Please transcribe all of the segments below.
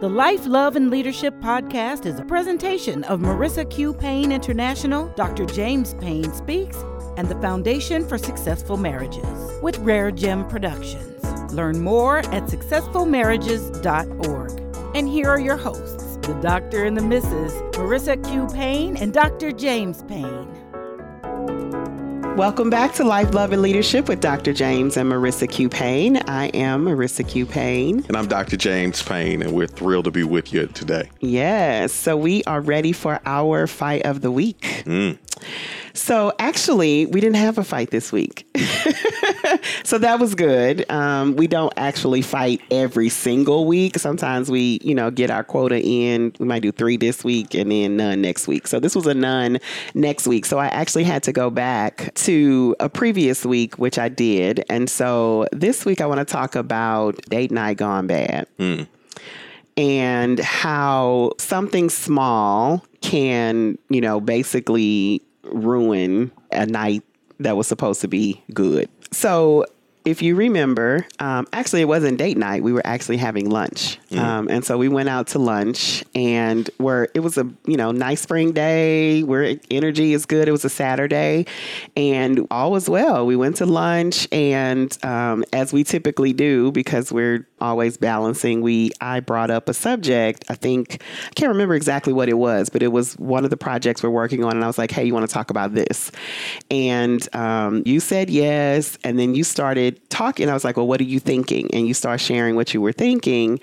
The Life, Love, and Leadership podcast is a presentation of Marissa Q. Payne International, Dr. James Payne Speaks, and the Foundation for Successful Marriages with Rare Gem Productions. Learn more at successfulmarriages.org. And here are your hosts, the Doctor and the Mrs. Marissa Q. Payne and Dr. James Payne. Welcome back to Life, Love, and Leadership with Dr. James and Marissa Q. Payne. I am Marissa Q. Payne. And I'm Dr. James Payne, and we're thrilled to be with you today. Yes. So we are ready for our fight of the week. Mm. So actually, we didn't have a fight this week. so that was good. Um, we don't actually fight every single week. Sometimes we, you know, get our quota in. We might do three this week and then none next week. So this was a none next week. So I actually had to go back to a previous week, which I did. And so this week I want to talk about date night gone bad. Mm and how something small can, you know, basically ruin a night that was supposed to be good. So if you remember, um, actually, it wasn't date night. We were actually having lunch, mm. um, and so we went out to lunch, and where it was a you know nice spring day, where energy is good. It was a Saturday, and all was well. We went to lunch, and um, as we typically do, because we're always balancing, we I brought up a subject. I think I can't remember exactly what it was, but it was one of the projects we're working on, and I was like, "Hey, you want to talk about this?" And um, you said yes, and then you started talking. I was like, well, what are you thinking? And you start sharing what you were thinking.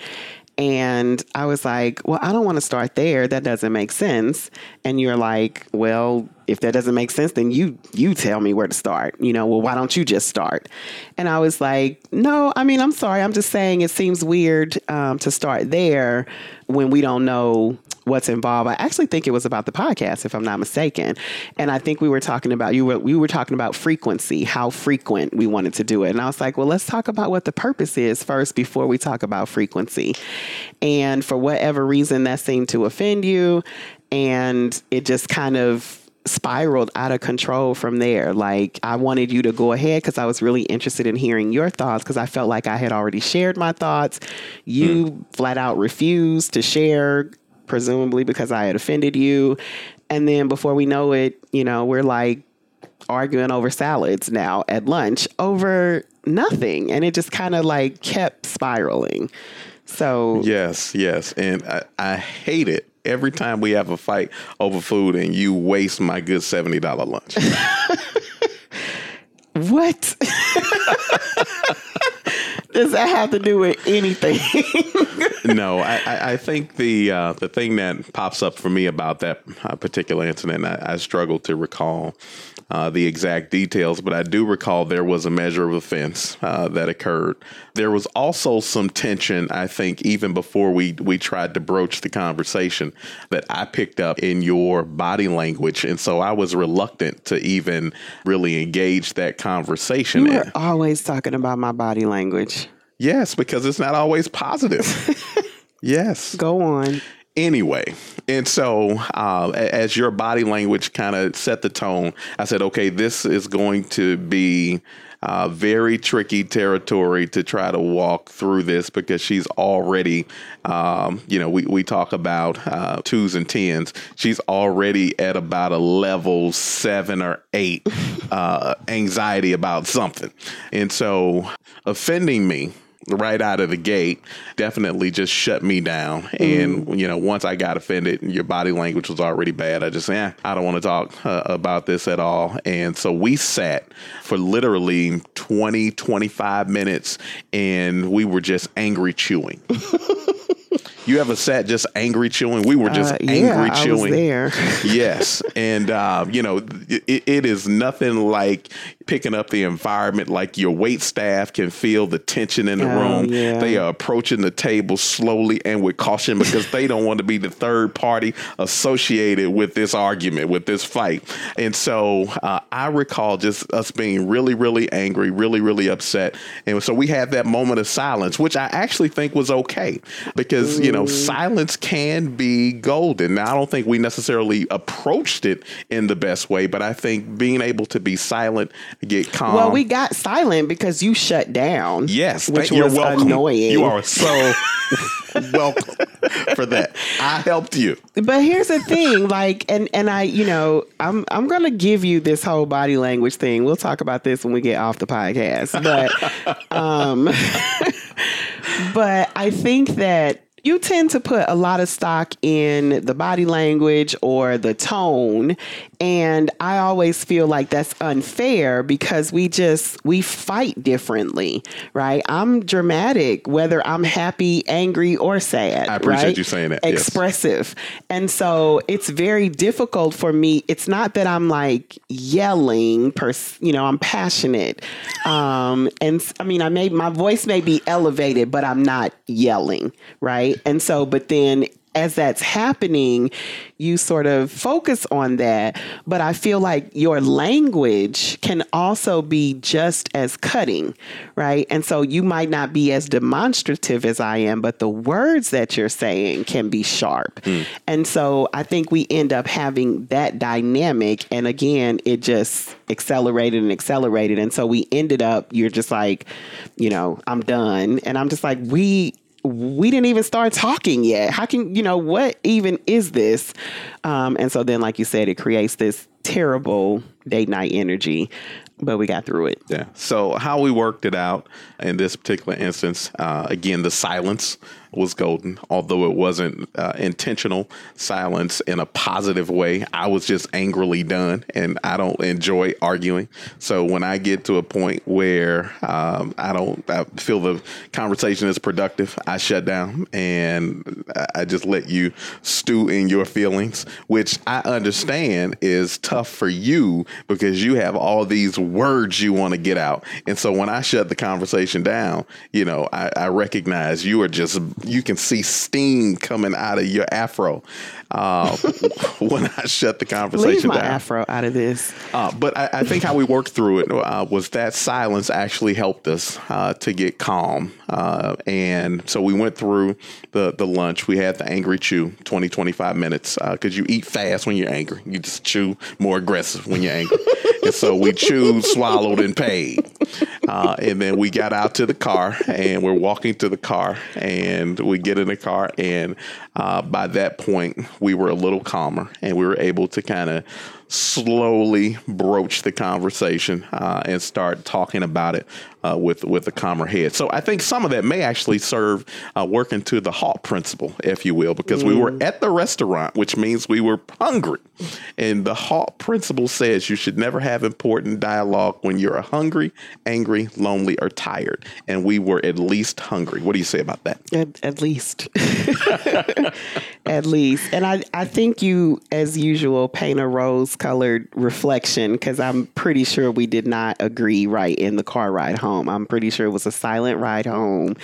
And I was like, well, I don't want to start there. That doesn't make sense. And you're like, well, if that doesn't make sense, then you you tell me where to start. You know, well, why don't you just start? And I was like, no, I mean, I'm sorry. I'm just saying it seems weird um, to start there when we don't know what's involved. I actually think it was about the podcast, if I'm not mistaken. And I think we were talking about you were we were talking about frequency, how frequent we wanted to do it. And I was like, well, let's talk about what the purpose is first before we talk about frequency. And for whatever reason that seemed to offend you, and it just kind of spiraled out of control from there. Like I wanted you to go ahead because I was really interested in hearing your thoughts because I felt like I had already shared my thoughts. You mm. flat out refused to share presumably because I had offended you. And then before we know it, you know, we're like arguing over salads now at lunch over nothing. And it just kind of like kept spiraling. So, yes, yes. And I, I hate it every time we have a fight over food and you waste my good $70 lunch. what? does that have to do with anything? no, I, I, think the uh, the thing that pops up for me about that uh, particular incident, I, I struggle to recall uh, the exact details, but I do recall there was a measure of offense uh, that occurred. There was also some tension, I think, even before we we tried to broach the conversation, that I picked up in your body language, and so I was reluctant to even really engage that conversation. You were always talking about my body language. Yes, because it's not always positive. yes. Go on anyway and so uh, as your body language kind of set the tone i said okay this is going to be uh, very tricky territory to try to walk through this because she's already, um, you know, we, we talk about uh, twos and tens. She's already at about a level seven or eight uh, anxiety about something. And so offending me right out of the gate definitely just shut me down. Mm. And, you know, once I got offended, your body language was already bad. I just, eh, I don't want to talk uh, about this at all. And so we sat for literally 20, 25 minutes and we were just angry chewing. You ever sat just angry chewing? We were just uh, yeah, angry chewing. there. yes, and uh, you know, it, it is nothing like picking up the environment. Like your wait staff can feel the tension in the oh, room. Yeah. They are approaching the table slowly and with caution because they don't want to be the third party associated with this argument, with this fight. And so uh, I recall just us being really, really angry, really, really upset, and so we had that moment of silence, which I actually think was okay because you know know, silence can be golden. Now, I don't think we necessarily approached it in the best way, but I think being able to be silent, get calm. Well, we got silent because you shut down. Yes, which was welcome. annoying. You are so welcome. for that. I helped you. But here's the thing, like, and and I, you know, I'm I'm gonna give you this whole body language thing. We'll talk about this when we get off the podcast. But, um, but I think that you tend to put a lot of stock in the body language or the tone and i always feel like that's unfair because we just we fight differently right i'm dramatic whether i'm happy angry or sad i appreciate right? you saying that expressive yes. and so it's very difficult for me it's not that i'm like yelling per you know i'm passionate um and i mean i may my voice may be elevated but i'm not yelling right and so, but then as that's happening, you sort of focus on that. But I feel like your language can also be just as cutting, right? And so you might not be as demonstrative as I am, but the words that you're saying can be sharp. Mm. And so I think we end up having that dynamic. And again, it just accelerated and accelerated. And so we ended up, you're just like, you know, I'm done. And I'm just like, we, we didn't even start talking yet. How can, you know, what even is this? Um, and so then, like you said, it creates this terrible date night energy, but we got through it. Yeah. So, how we worked it out in this particular instance, uh, again, the silence was golden, although it wasn't uh, intentional silence in a positive way. I was just angrily done, and I don't enjoy arguing. So when I get to a point where um, I don't I feel the conversation is productive, I shut down and I just let you stew in your feelings, which I understand is tough for you because you have all these words you want to get out. And so when I shut the conversation down, you know, I, I recognize you are just you can see steam coming out of your afro uh, when I shut the conversation Leave my down. afro out of this. Uh, but I, I, think how we worked through it uh, was that silence actually helped us uh, to get calm. Uh, and so we went through the, the lunch. We had the angry chew, 20, 25 minutes, because uh, you eat fast when you're angry. You just chew more aggressive when you're angry. and so we chewed, swallowed, and paid. Uh, and then we got out to the car and we're walking to the car and we get in the car. And by that point, we were a little calmer and we were able to kind of slowly broach the conversation uh, and start talking about it uh, with with a calmer head. So I think some of that may actually serve uh, working to the halt principle, if you will, because mm. we were mm. at the restaurant, which means we were hungry, and the halt principle says you should never have important dialogue when you're hungry, angry, lonely, or tired. And we were at least hungry. What do you say about that? At, at least, at least, and I I think you, as usual, paint a rose colored reflection because I'm pretty sure we did not agree right in the car ride home. I'm pretty sure it was a silent ride home,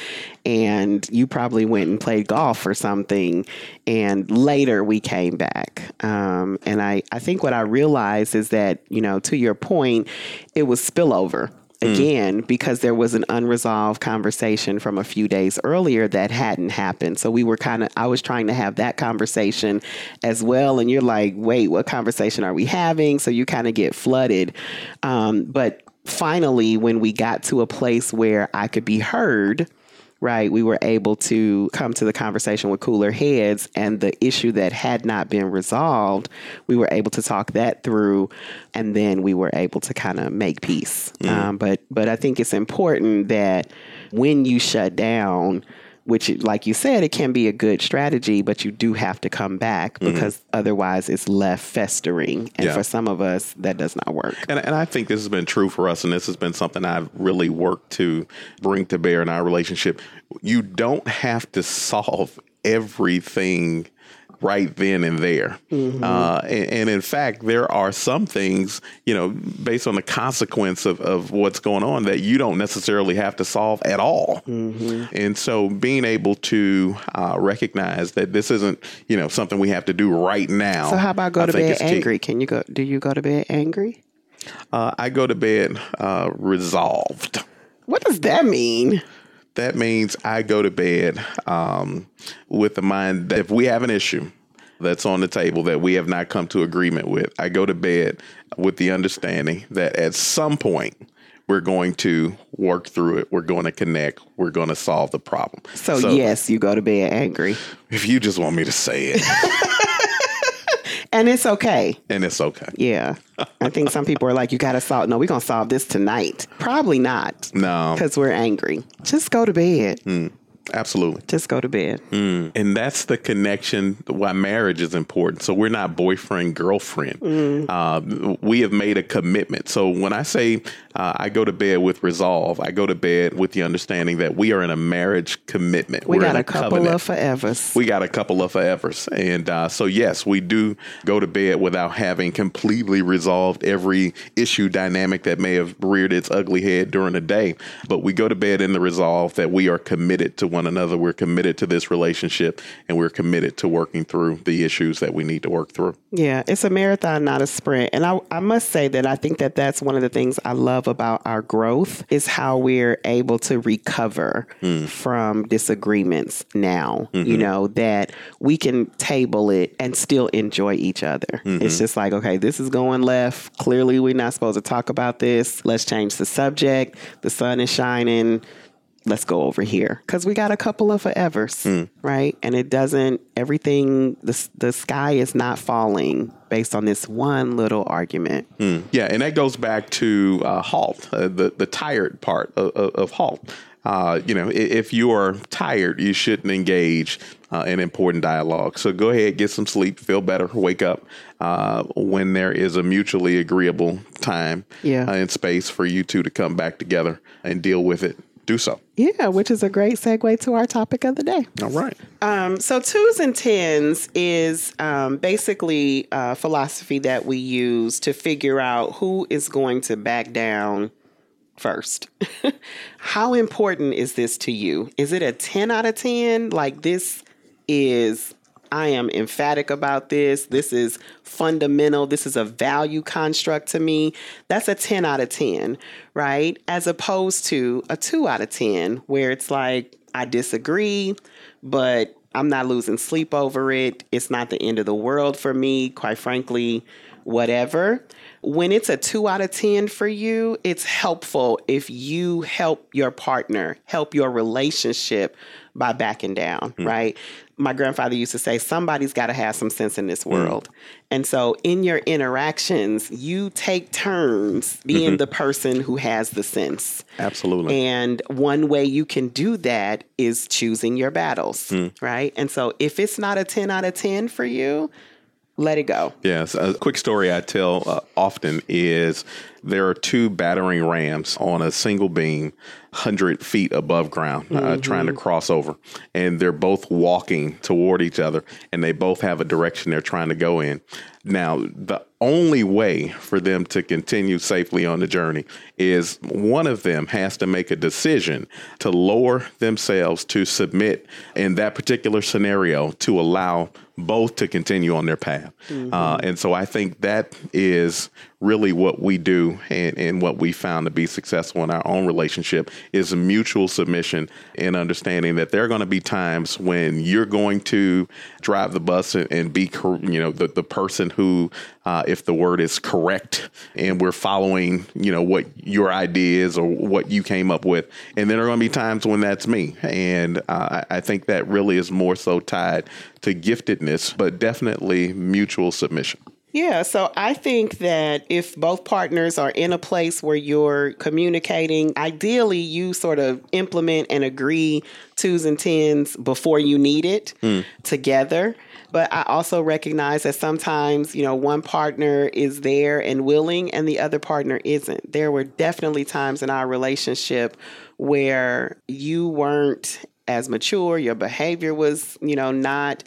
and you probably went and played golf or something. And later we came back. Um, and I, I think what I realized is that, you know, to your point, it was spillover. Again mm. because there was an unresolved conversation from a few days earlier that hadn't happened. So we were kind of, I was trying to have that conversation as well. And you're like, wait, what conversation are we having? So you kind of get flooded. Um, but finally, when we got to a place where I could be heard, right, we were able to come to the conversation with cooler heads and the issue that had not been resolved, we were able to talk that through and then we were able to kind of make peace. Mm. Um, but but I think it's important that when you shut down, which like you said it can be a good strategy but you do have to come back mm-hmm. because mm-hmm. otherwise it's left festering and yeah. for some of us that does not work and, and i think this has been true for us and this has been something i've really worked to bring to bear in our relationship you don't have to solve everything right then and there. Mm-hmm. Uh, and, and, in fact, there are some things, you know, based on the consequence of, of what's going on that you don't necessarily have to solve at all. Mm-hmm. And so being able to uh, recognize that this isn't, you know, something we have to do right now. So how about go I to bed angry? Key. Can you go, do you go to bed angry? Uh, I go to bed uh, resolved. What does that mean? That means I go to bed um, with the mind that if we have an issue that's on the table that we have not come to agreement with, I go to bed with the understanding that at some point we're going to work through it. We're going to connect. We're going to solve the problem. So, so yes, you go to bed angry. If you just want me to say it. and it's okay. And it's okay. Yeah. I think some people are like, you got to solve. No, we're going to solve this tonight. Probably not. No. Because we're angry. Just go to bed. Mm. Absolutely. Just go to bed. Mm. And that's the connection why marriage is important. So we're not boyfriend, girlfriend. Mm. Uh, we have made a commitment. So when I say uh, I go to bed with resolve, I go to bed with the understanding that we are in a marriage commitment. We we're got a, a couple covenant. of forevers. We got a couple of forevers. And uh, so, yes, we do go to bed without having completely resolved every issue dynamic that may have reared its ugly head during the day. But we go to bed in the resolve that we are committed to one another. We're committed to this relationship and we're committed to working through the issues that we need to work through. Yeah, it's a marathon, not a sprint. And I, I must say that I think that that's one of the things I love about our growth is how we're able to recover mm. from disagreements now. Mm-hmm. You know, that we can table it and still enjoy each other. Mm-hmm. It's just like, okay, this is going left. Clearly, we're not supposed to talk about this. Let's change the subject. The sun is shining let's go over here because we got a couple of forevers, mm. right? And it doesn't. Everything the the sky is not falling based on this one little argument. Mm. Yeah, and that goes back to uh, halt, uh, the the tired part of, of, of halt. Uh, you know, if you are tired, you shouldn't engage uh, in important dialogue. So go ahead, get some sleep, feel better, wake up uh, when there is a mutually agreeable time yeah. Uh, and space for you two to come back together and deal with it do so. Yeah, which is a great segue to our topic of the day. All right. Um, so, twos and tens is um, basically a philosophy that we use to figure out who is going to back down first. How important is this to you? Is it a 10 out of 10? Like, this is I am emphatic about this. This is fundamental. This is a value construct to me. That's a 10 out of 10, right? As opposed to a 2 out of 10, where it's like, I disagree, but I'm not losing sleep over it. It's not the end of the world for me, quite frankly, whatever. When it's a two out of 10 for you, it's helpful if you help your partner, help your relationship by backing down, mm. right? My grandfather used to say, somebody's got to have some sense in this mm. world. Mm. And so in your interactions, you take turns being mm-hmm. the person who has the sense. Absolutely. And one way you can do that is choosing your battles, mm. right? And so if it's not a 10 out of 10 for you, let it go. Yes. A quick story I tell uh, often is there are two battering rams on a single beam, 100 feet above ground, uh, mm-hmm. trying to cross over. And they're both walking toward each other, and they both have a direction they're trying to go in. Now, the only way for them to continue safely on the journey is one of them has to make a decision to lower themselves to submit in that particular scenario to allow both to continue on their path. Mm-hmm. Uh, and so I think that is really what we do and, and what we found to be successful in our own relationship is mutual submission and understanding that there are going to be times when you're going to drive the bus and, and be, you know, the, the person who, uh, if the word is correct and we're following, you know, what your idea is or what you came up with. And then there are going to be times when that's me. And uh, I think that really is more so tied to giftedness, but definitely mutual submission. Yeah, so I think that if both partners are in a place where you're communicating, ideally you sort of implement and agree twos and tens before you need it mm. together. But I also recognize that sometimes, you know, one partner is there and willing and the other partner isn't. There were definitely times in our relationship where you weren't as mature, your behavior was, you know, not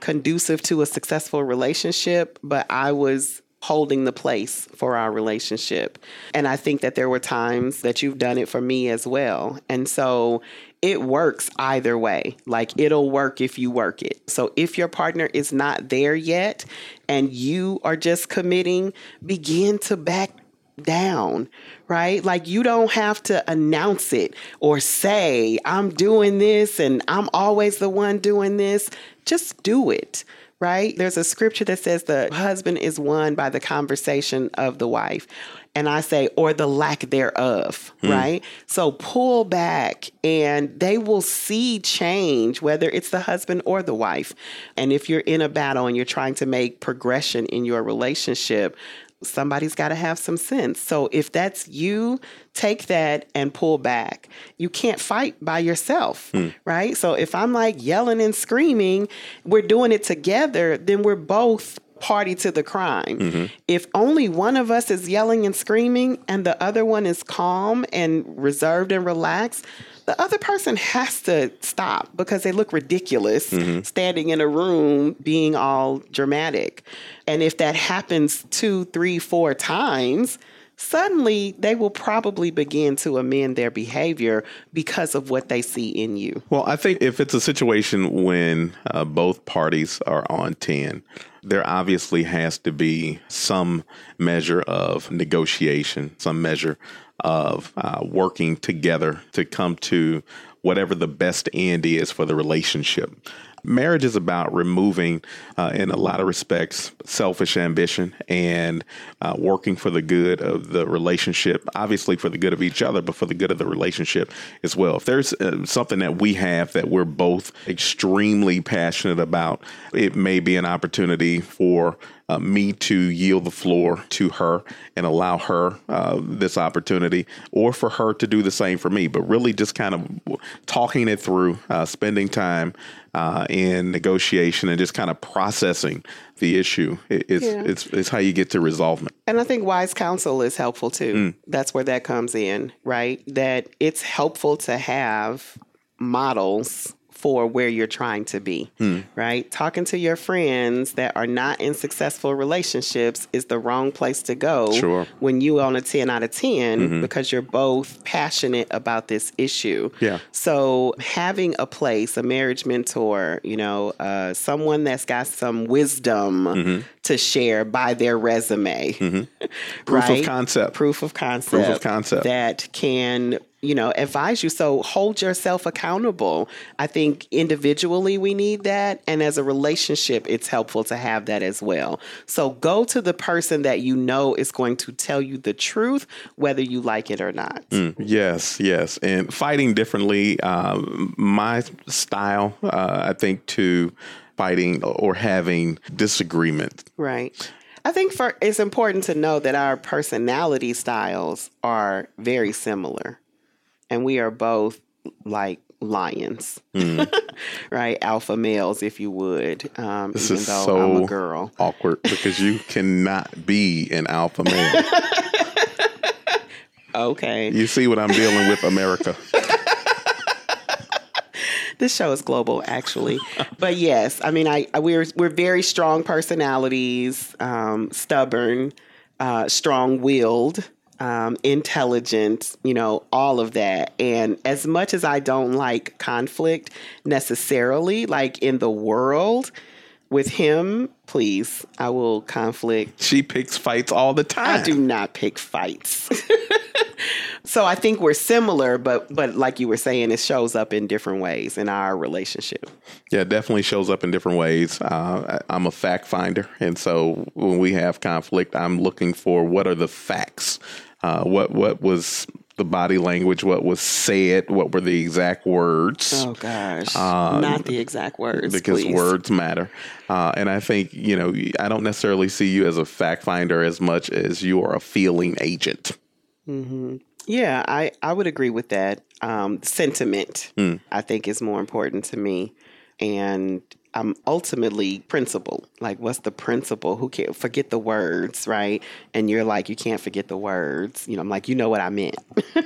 conducive to a successful relationship, but I was holding the place for our relationship. And I think that there were times that you've done it for me as well. And so it works either way. Like it'll work if you work it. So if your partner is not there yet and you are just committing, begin to back down, right? Like you don't have to announce it or say, I'm doing this and I'm always the one doing this. Just do it right? There's a scripture that says the husband is won by the conversation of the wife. And I say, or the lack thereof, mm. right? So pull back and they will see change, whether it's the husband or the wife. And if you're in a battle and you're trying to make progression in your relationship, somebody's got to have some sense. So if that's you, take that and pull back. You can't fight by yourself, hmm. right? So if I'm like yelling and screaming, we're doing it together, then we're both party to the crime. Mm-hmm. If only one of us is yelling and screaming and the other one is calm and reserved and relaxed, the other person has to stop because they look ridiculous mm-hmm. standing in a room being all dramatic. And if that happens two, three, four times, suddenly they will probably begin to amend their behavior because of what they see in you. Well, I think if it's a situation when uh, both parties are on 10, there obviously has to be some measure of negotiation, some measure of uh, working together to come to whatever the best end is for the relationship. Marriage is about removing, uh, in a lot of respects, selfish ambition and uh, working for the good of the relationship, obviously for the good of each other, but for the good of the relationship as well. If there's uh, something that we have that we're both extremely passionate about, it may be an opportunity for uh, me to yield the floor to her and allow her uh, this opportunity, or for her to do the same for me. But really, just kind of talking it through, uh, spending time uh, in negotiation, and just kind of processing the issue. It, it's, yeah. it's it's how you get to resolvement. And I think wise counsel is helpful too. Mm. That's where that comes in, right? That it's helpful to have models for where you're trying to be, hmm. right? Talking to your friends that are not in successful relationships is the wrong place to go sure. when you on a 10 out of 10 mm-hmm. because you're both passionate about this issue. Yeah. So having a place, a marriage mentor, you know, uh, someone that's got some wisdom mm-hmm. to share by their resume. Mm-hmm. Proof right? of concept. Proof of concept. Proof of concept. That can you know, advise you. So hold yourself accountable. I think individually we need that. And as a relationship, it's helpful to have that as well. So go to the person that you know is going to tell you the truth, whether you like it or not. Mm, yes, yes. And fighting differently, uh, my style, uh, I think, to fighting or having disagreement. Right. I think for it's important to know that our personality styles are very similar and we are both like lions, mm. right? Alpha males, if you would. Um, this is so I'm a girl. awkward because you cannot be an alpha male. okay. You see what I'm dealing with, America. this show is global, actually. but yes, I mean, I, I we're we're very strong personalities, um, stubborn, uh, strong willed um, intelligent, you know, all of that. And as much as I don't like conflict necessarily, like in the world, with him, please, I will conflict. She picks fights all the time. I do not pick fights. so I think we're similar, but but like you were saying, it shows up in different ways in our relationship. Yeah, definitely shows up in different ways. Uh, I'm a fact finder, and so when we have conflict, I'm looking for what are the facts uh, what what was the body language, what was said, what were the exact words. Oh gosh, um, not the exact words because please. words matter. Uh, and I think you know I don't necessarily see you as a fact finder as much as you are a feeling agent. Mm-hmm. Yeah, I I would agree with that. Um, sentiment, mm. I think, is more important to me, and I'm ultimately principle. Like, what's the principle? Who can't forget the words, right? And you're like, you can't forget the words. You know, I'm like, you know what I meant.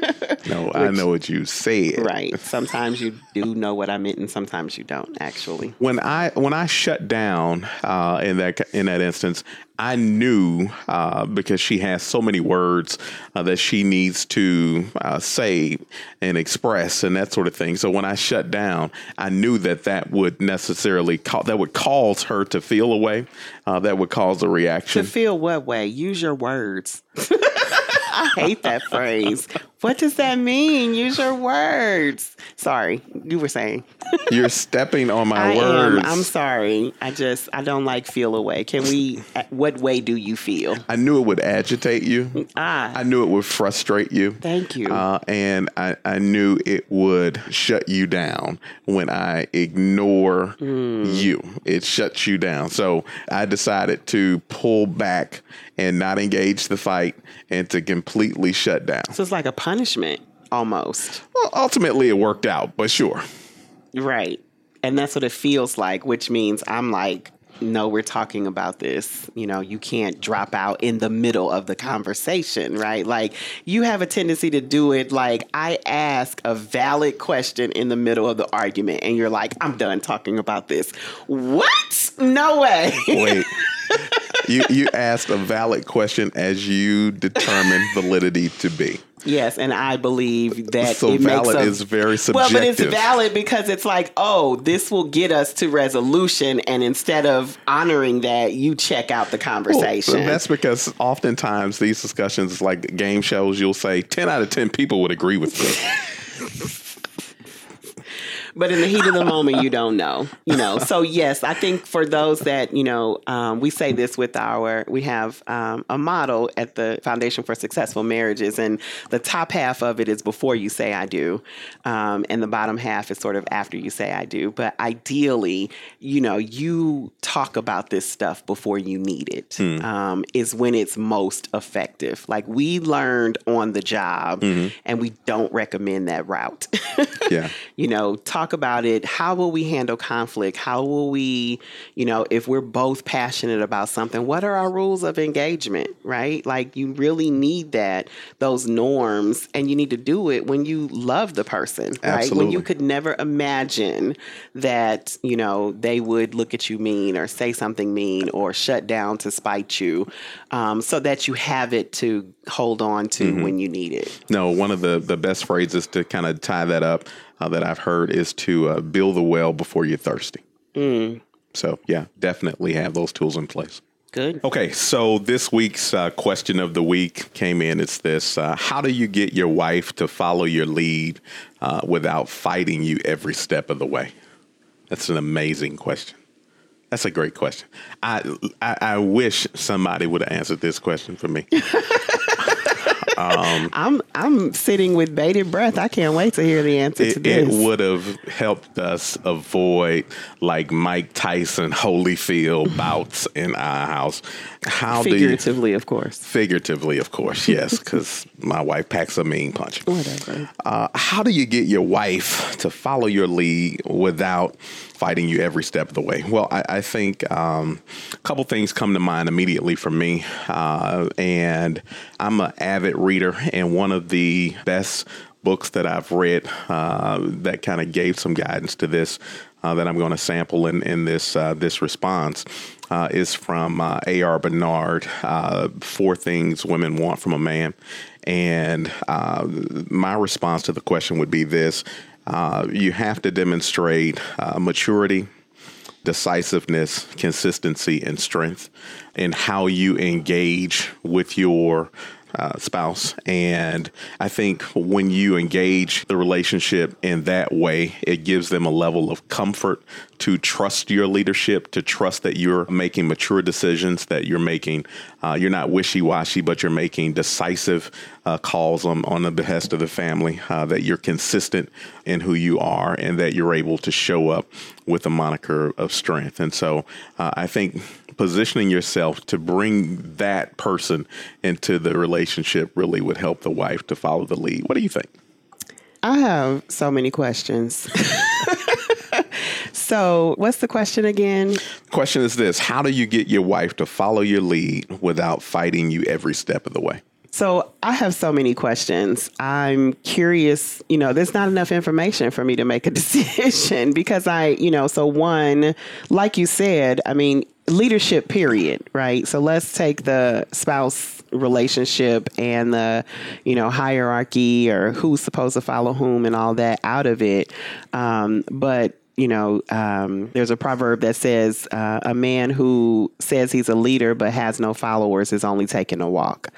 no, Which, I know what you said. Right. Sometimes you do know what I meant, and sometimes you don't. Actually, when I when I shut down uh, in that in that instance, I knew uh, because she has so many words uh, that she needs to uh, say and express and that sort of thing. So when I shut down, I knew that that would necessarily ca- that would cause her to feel a way. Uh, that would cause a reaction. To feel what way? Use your words. I hate that phrase. What does that mean? Use your words. Sorry, you were saying. You're stepping on my I words. am. I'm sorry. I just I don't like feel away. Can we? What way do you feel? I knew it would agitate you. Ah, I knew it would frustrate you. Thank you. Uh, and I, I knew it would shut you down when I ignore Hmm. you. It shuts you down. So I decided to pull back and not engage the fight and to completely shut down. so it's like a punishment almost. Well, ultimately, it worked out, but sure. Right. And that's what it feels like, which means I'm like, no, we're talking about this. You know, you can't drop out in the middle of the conversation, right? Like, you have a tendency to do it like I ask a valid question in the middle of the argument, and you're like, I'm done talking about this. What? No way. Wait. you you asked a valid question as you determine validity to be. Yes, and I believe that So it makes valid a, is very subjective. Well, but it's valid because it's like, oh, this will get us to resolution, and instead of honoring that, you check out the conversation. Well, that's because oftentimes these discussions, like game shows, you'll say 10 out of 10 people would agree with you. but in the heat of the moment, you don't know, you know. So yes, I think for those that you know, um, we say this with our, we have um, a model at the Foundation for Successful Marriages, and the top half of it is before you say I do, um, and the bottom half is sort of after you say I do. But ideally, you know, you talk about this stuff before you need it. Um, is when it's most effective. Like we learned on the job, and we don't recommend that route. Yeah. you know, talk about it. How will we handle conflict? How will we, you know, if we're both passionate about something, what are our rules of engagement, right? Like you really need that, those norms, and you need to do it when you love the person, right? When you could never imagine that, you know, they would look at you mean or say something mean or shut down to spite you, um, so that you have it to hold on to when you need it. No, one of the, the best phrases to kind of tie that up uh, that I've heard is to uh, build the well before you're thirsty. So, yeah, definitely have those tools in place. Good. Okay, so this week's uh, question of the week came in. It's this uh, How do you get your wife to follow your lead uh, without fighting you every step of the way? That's an amazing question. That's a great question. I, I, I wish somebody would have answered this question for me. Um, I'm I'm sitting with bated breath. I can't wait to hear the answer to It, this. it would have helped us avoid like Mike Tyson Holyfield bouts in our house. How do you, Figuratively, of course. figuratively, of course, yes, because my wife packs a mean punch. Whatever. Uh, how do you get your wife to follow your lead without fighting you every step of the way? Well, I, I think um, a couple things come to mind immediately for me. Uh, and I'm an avid reader, and one of the best books that I've read uh, that kind of gave some guidance to this uh, that I'm going to sample in, in this, uh, this response. Uh, is from uh, A.R. Bernard, uh, Four Things Women Want from a Man. And uh, my response to the question would be this uh, you have to demonstrate uh, maturity, decisiveness, consistency, and strength in how you engage with your uh, spouse. And I think when you engage the relationship in that way, it gives them a level of comfort to trust your leadership, to trust that you're making mature decisions, that you're making, uh, you're not wishy washy, but you're making decisive uh, calls on, on the behest of the family, uh, that you're consistent in who you are, and that you're able to show up with a moniker of strength. And so uh, I think positioning yourself to bring that person into the relationship really would help the wife to follow the lead. What do you think? I have so many questions. so, what's the question again? Question is this How do you get your wife to follow your lead without fighting you every step of the way? So, I have so many questions. I'm curious, you know, there's not enough information for me to make a decision because I, you know, so one, like you said, I mean, leadership period, right? So let's take the spouse relationship and the, you know, hierarchy or who's supposed to follow whom and all that out of it. Um, but you know, um, there's a proverb that says uh, a man who says he's a leader but has no followers is only taking a walk,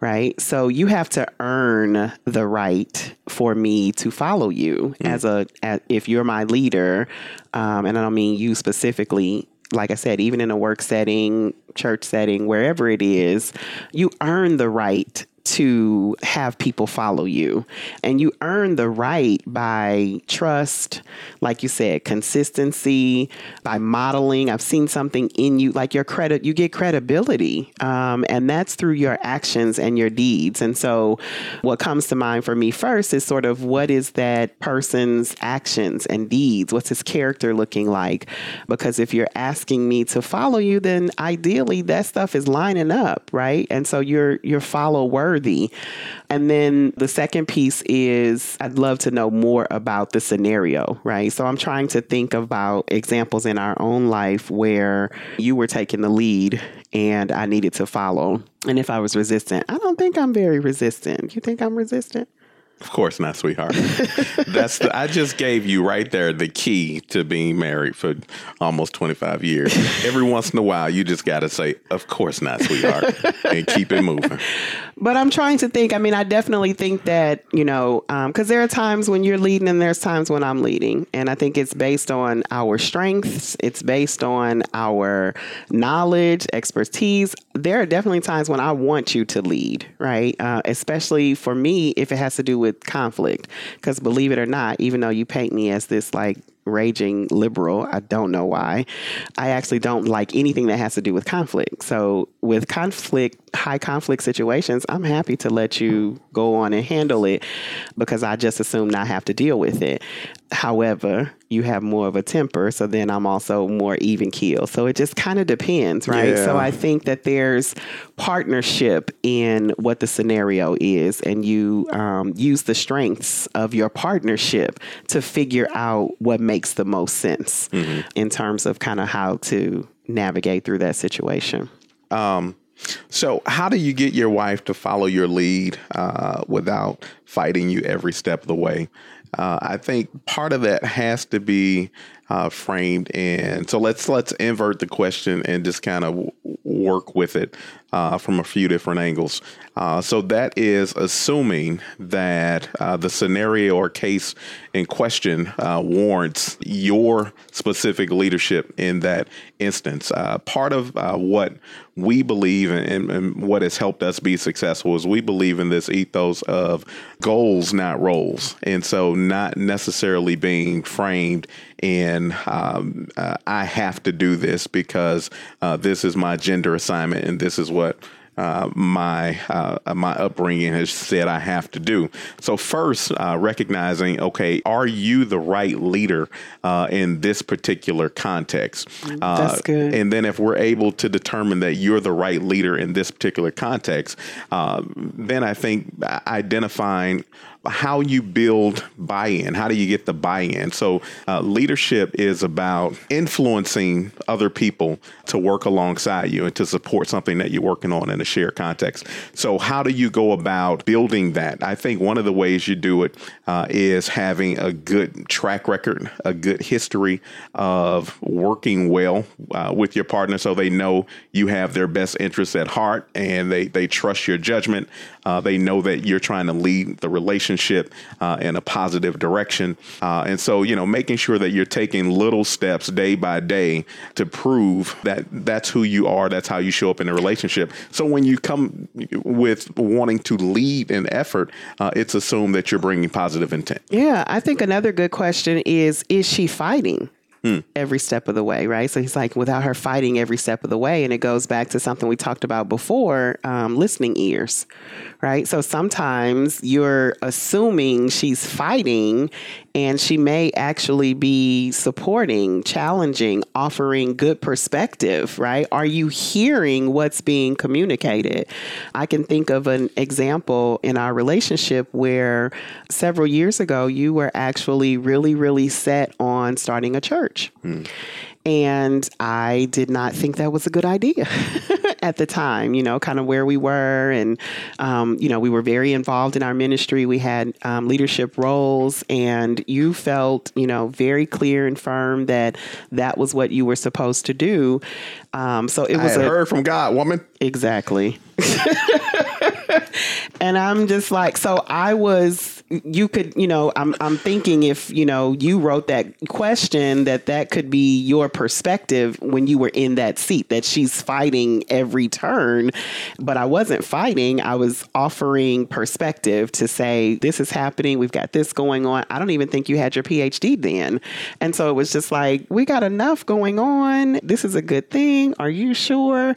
right? So you have to earn the right for me to follow you mm. as a as, if you're my leader, um, and I don't mean you specifically. Like I said, even in a work setting, church setting, wherever it is, you earn the right to have people follow you. And you earn the right by trust, like you said, consistency, by modeling. I've seen something in you, like your credit, you get credibility. Um, and that's through your actions and your deeds. And so, what comes to mind for me first is sort of what is that person's actions and deeds? What's his character looking like? Because if you're asking me to follow you, then ideally that stuff is lining up, right? And so you're, you're follow worthy worthy. And then the second piece is I'd love to know more about the scenario, right? So I'm trying to think about examples in our own life where you were taking the lead and I needed to follow. And if I was resistant, I don't think I'm very resistant. You think I'm resistant? Of course not, sweetheart. That's the, I just gave you right there the key to being married for almost 25 years. Every once in a while, you just got to say, "Of course not, sweetheart," and keep it moving. But I'm trying to think. I mean, I definitely think that you know, because um, there are times when you're leading, and there's times when I'm leading, and I think it's based on our strengths. It's based on our knowledge, expertise. There are definitely times when I want you to lead, right? Uh, especially for me, if it has to do with conflict. Because believe it or not, even though you paint me as this like raging liberal. I don't know why. I actually don't like anything that has to do with conflict. So, with conflict, high conflict situations, I'm happy to let you go on and handle it because I just assume not have to deal with it. However, you have more of a temper, so then I'm also more even keel. So it just kind of depends, right? Yeah. So I think that there's partnership in what the scenario is, and you um, use the strengths of your partnership to figure out what makes the most sense mm-hmm. in terms of kind of how to navigate through that situation. Um, so, how do you get your wife to follow your lead uh, without fighting you every step of the way? Uh, I think part of that has to be uh, framed in. So let's let's invert the question and just kind of w- work with it uh, from a few different angles. Uh, so that is assuming that uh, the scenario or case in question uh, warrants your specific leadership in that instance. Uh, part of what we believe and, and, what has helped us be successful is we believe in this ethos of goals, not roles. And so, not necessarily being framed in um, uh, I have to do this because uh, this is my gender assignment and this is what uh, my uh, my upbringing has said I have to do. So first, uh, recognizing, okay, are you the right leader uh, in this particular context? Uh, That's good. And then if we're able to determine that you're the right leader in this particular context, then I think identifying how you build buy-in how do you get the buy-in? So uh, leadership is about influencing other people to work alongside you and to support something that you're working on in a shared context. So how do you go about building that? I think one of the ways you do it uh, is having a good track record a good history of working well uh, with your partner so they know you have their best interests at heart and they, they trust your judgment. Uh, they know that you're trying to lead the relationship relationship uh, in a positive direction. Uh, and so, you know, making sure that you're taking little steps day by day to prove that that's who you are, that's how you show up in a relationship. So when you come with wanting to lead an effort, uh, it's assumed that you're bringing positive intent. Yeah, I think another good question is Is she fighting? Hmm. every step of the way, right? So he's like, without her fighting every step of the way. And it goes back to something we talked about before um, listening ears, right? So sometimes you're assuming she's fighting and she may actually be supporting, challenging, offering good perspective, right? Are you hearing what's being communicated? I can think of an example in our relationship where several years ago you were actually really, really set on starting a church. Hmm. And I did not think that was a good idea at the time, you know, kind of where we were. And, um, you know, we were very involved in our ministry. We had um, leadership roles, and you felt, you know, very clear and firm that that was what you were supposed to do. Um, so it was I a, heard from God, woman. Exactly. and I'm just like, so I was you could, you know, I'm I'm thinking if, you know, you wrote that question that that could be your perspective when you were in that seat that she's fighting every turn, but I wasn't fighting. I was offering perspective to say this is happening, we've got this going on. I don't even think you had your PhD then. And so it was just like, we got enough going on. This is a good thing. Are you sure?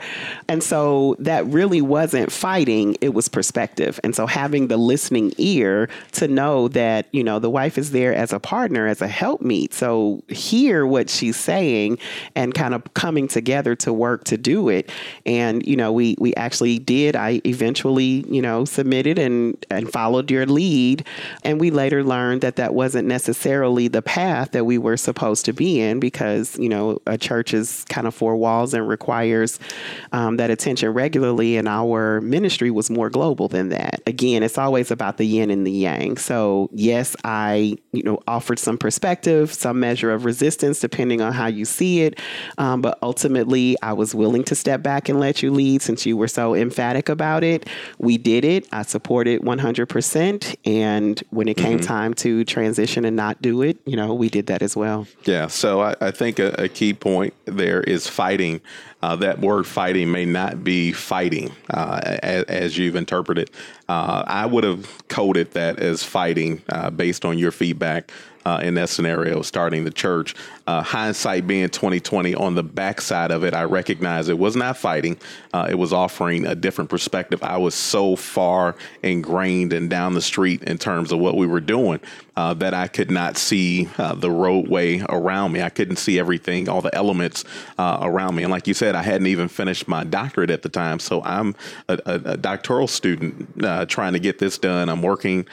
And so that really wasn't fighting, it was perspective. And so having the listening ear to know that, you know, the wife is there as a partner, as a helpmeet. So hear what she's saying and kind of coming together to work to do it. And, you know, we we actually did. I eventually, you know, submitted and and followed your lead. And we later learned that that wasn't necessarily the path that we were supposed to be in because, you know, a church is kind of four walls and requires um, that attention regularly. And our ministry was more global than that. Again, it's always about the yin and the yang. So, yes, I, you know, offered some perspective, some measure of resistance, depending on how you see it. Um, but ultimately, I was willing to step back and let you lead since you were so emphatic about it. We did it. I supported 100%. And when it came mm-hmm. time to transition and not do it, you know, we did that as well. Yeah. So, I, I think a, a key point there is fighting uh, that word fighting may not be fighting uh, as, as, you've interpreted. Uh, I would have coded that as fighting uh, based on your feedback uh, in that scenario, starting the church. Uh, hindsight being 2020, on the backside of it, I recognize it was not fighting. Uh, it was offering a different perspective. I was so far ingrained and down the street in terms of what we were doing uh, that I could not see uh, the roadway around me. I couldn't see everything, all the elements uh, around me. And like you said, I hadn't even finished my doctorate at the time. So I'm a, a, a doctoral student trying to get this done. I'm working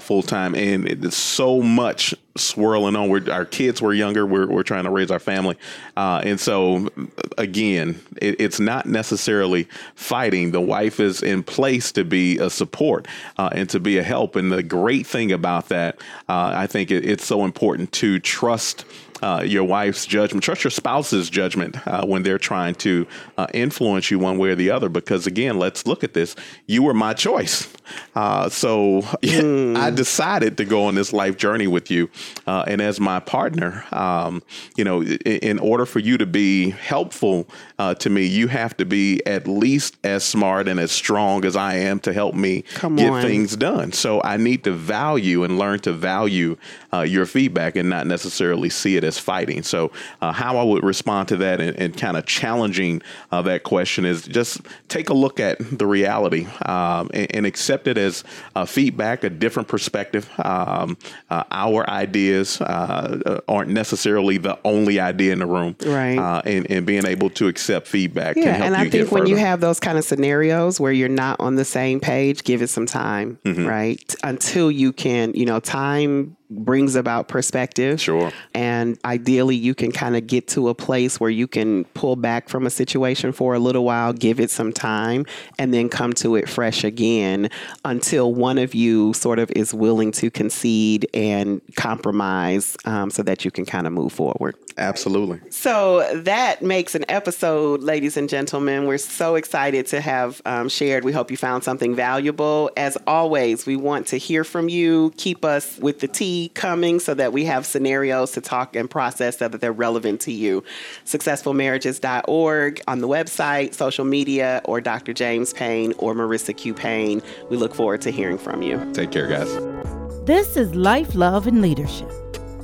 full time, and it's so much swirling on. We're, our kids were younger. We're, we're trying to raise our family. Uh, and so, again, it, it's not necessarily fighting. The wife is in place to be a support uh, and to be a help. And the great thing about that, uh, I think it, it's so important to trust uh, your wife's judgment, trust your spouse's judgment uh, when they're trying to uh, influence you one way or the other. Because again, let's look at this. You were my choice. Uh, so mm. I decided to go on this life journey with you. Uh, and as my partner, um, you know, in, in, order for you to be helpful uh, to me, you have to be at least as smart and as strong as I am to help me Come get on. things done. So I need to value and learn to value your feedback and not necessarily see it as fighting. So, uh, how I would respond to that and, and kind of challenging uh, that question is just take a look at the reality um, and, and, accept it as feedback, a different perspective. Um, uh, our ideas uh, aren't necessarily the only idea in the room, right? Uh, and, and being able to accept feedback. Yeah, and I think when you have those kind of scenarios where you're not on the same page, give it some time, mm-hmm. right? Until you can, you know, time brings about perspective. Sure. And ideally, you can kind of get to a place where you can pull back from a situation for a little while, give it some time, and then come to it fresh again until one of you sort of is willing to concede and compromise um, so that you can kind of move forward. Absolutely. So that makes an episode, ladies and gentlemen. We're so excited to have um, shared. We hope you found something valuable. As always, we want to hear from you. Keep us with the tea coming so that we have scenarios to talk and process so that they're relevant to you. Successfulmarriages.org on the website, social media, or Dr. James Payne or Marissa Q. Payne. We look forward to hearing from you. Take care, guys. This is Life, Love, and Leadership.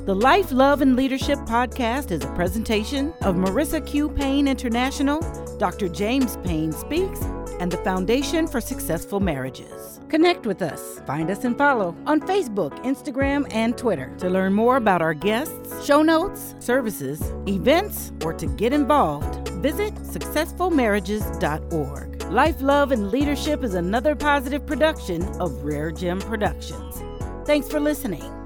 The Life, Love, and Leadership podcast is a presentation of Marissa Q. Payne International, Dr. James Payne Speaks, and the Foundation for Successful Marriages. Connect with us. Find us and follow on Facebook, Instagram, and Twitter to learn more about our guests, show notes, services, events, or to get involved. Visit successfulmarriages.org. Life, Love, and Leadership is another positive production of Rare Gem Productions. Thanks for listening.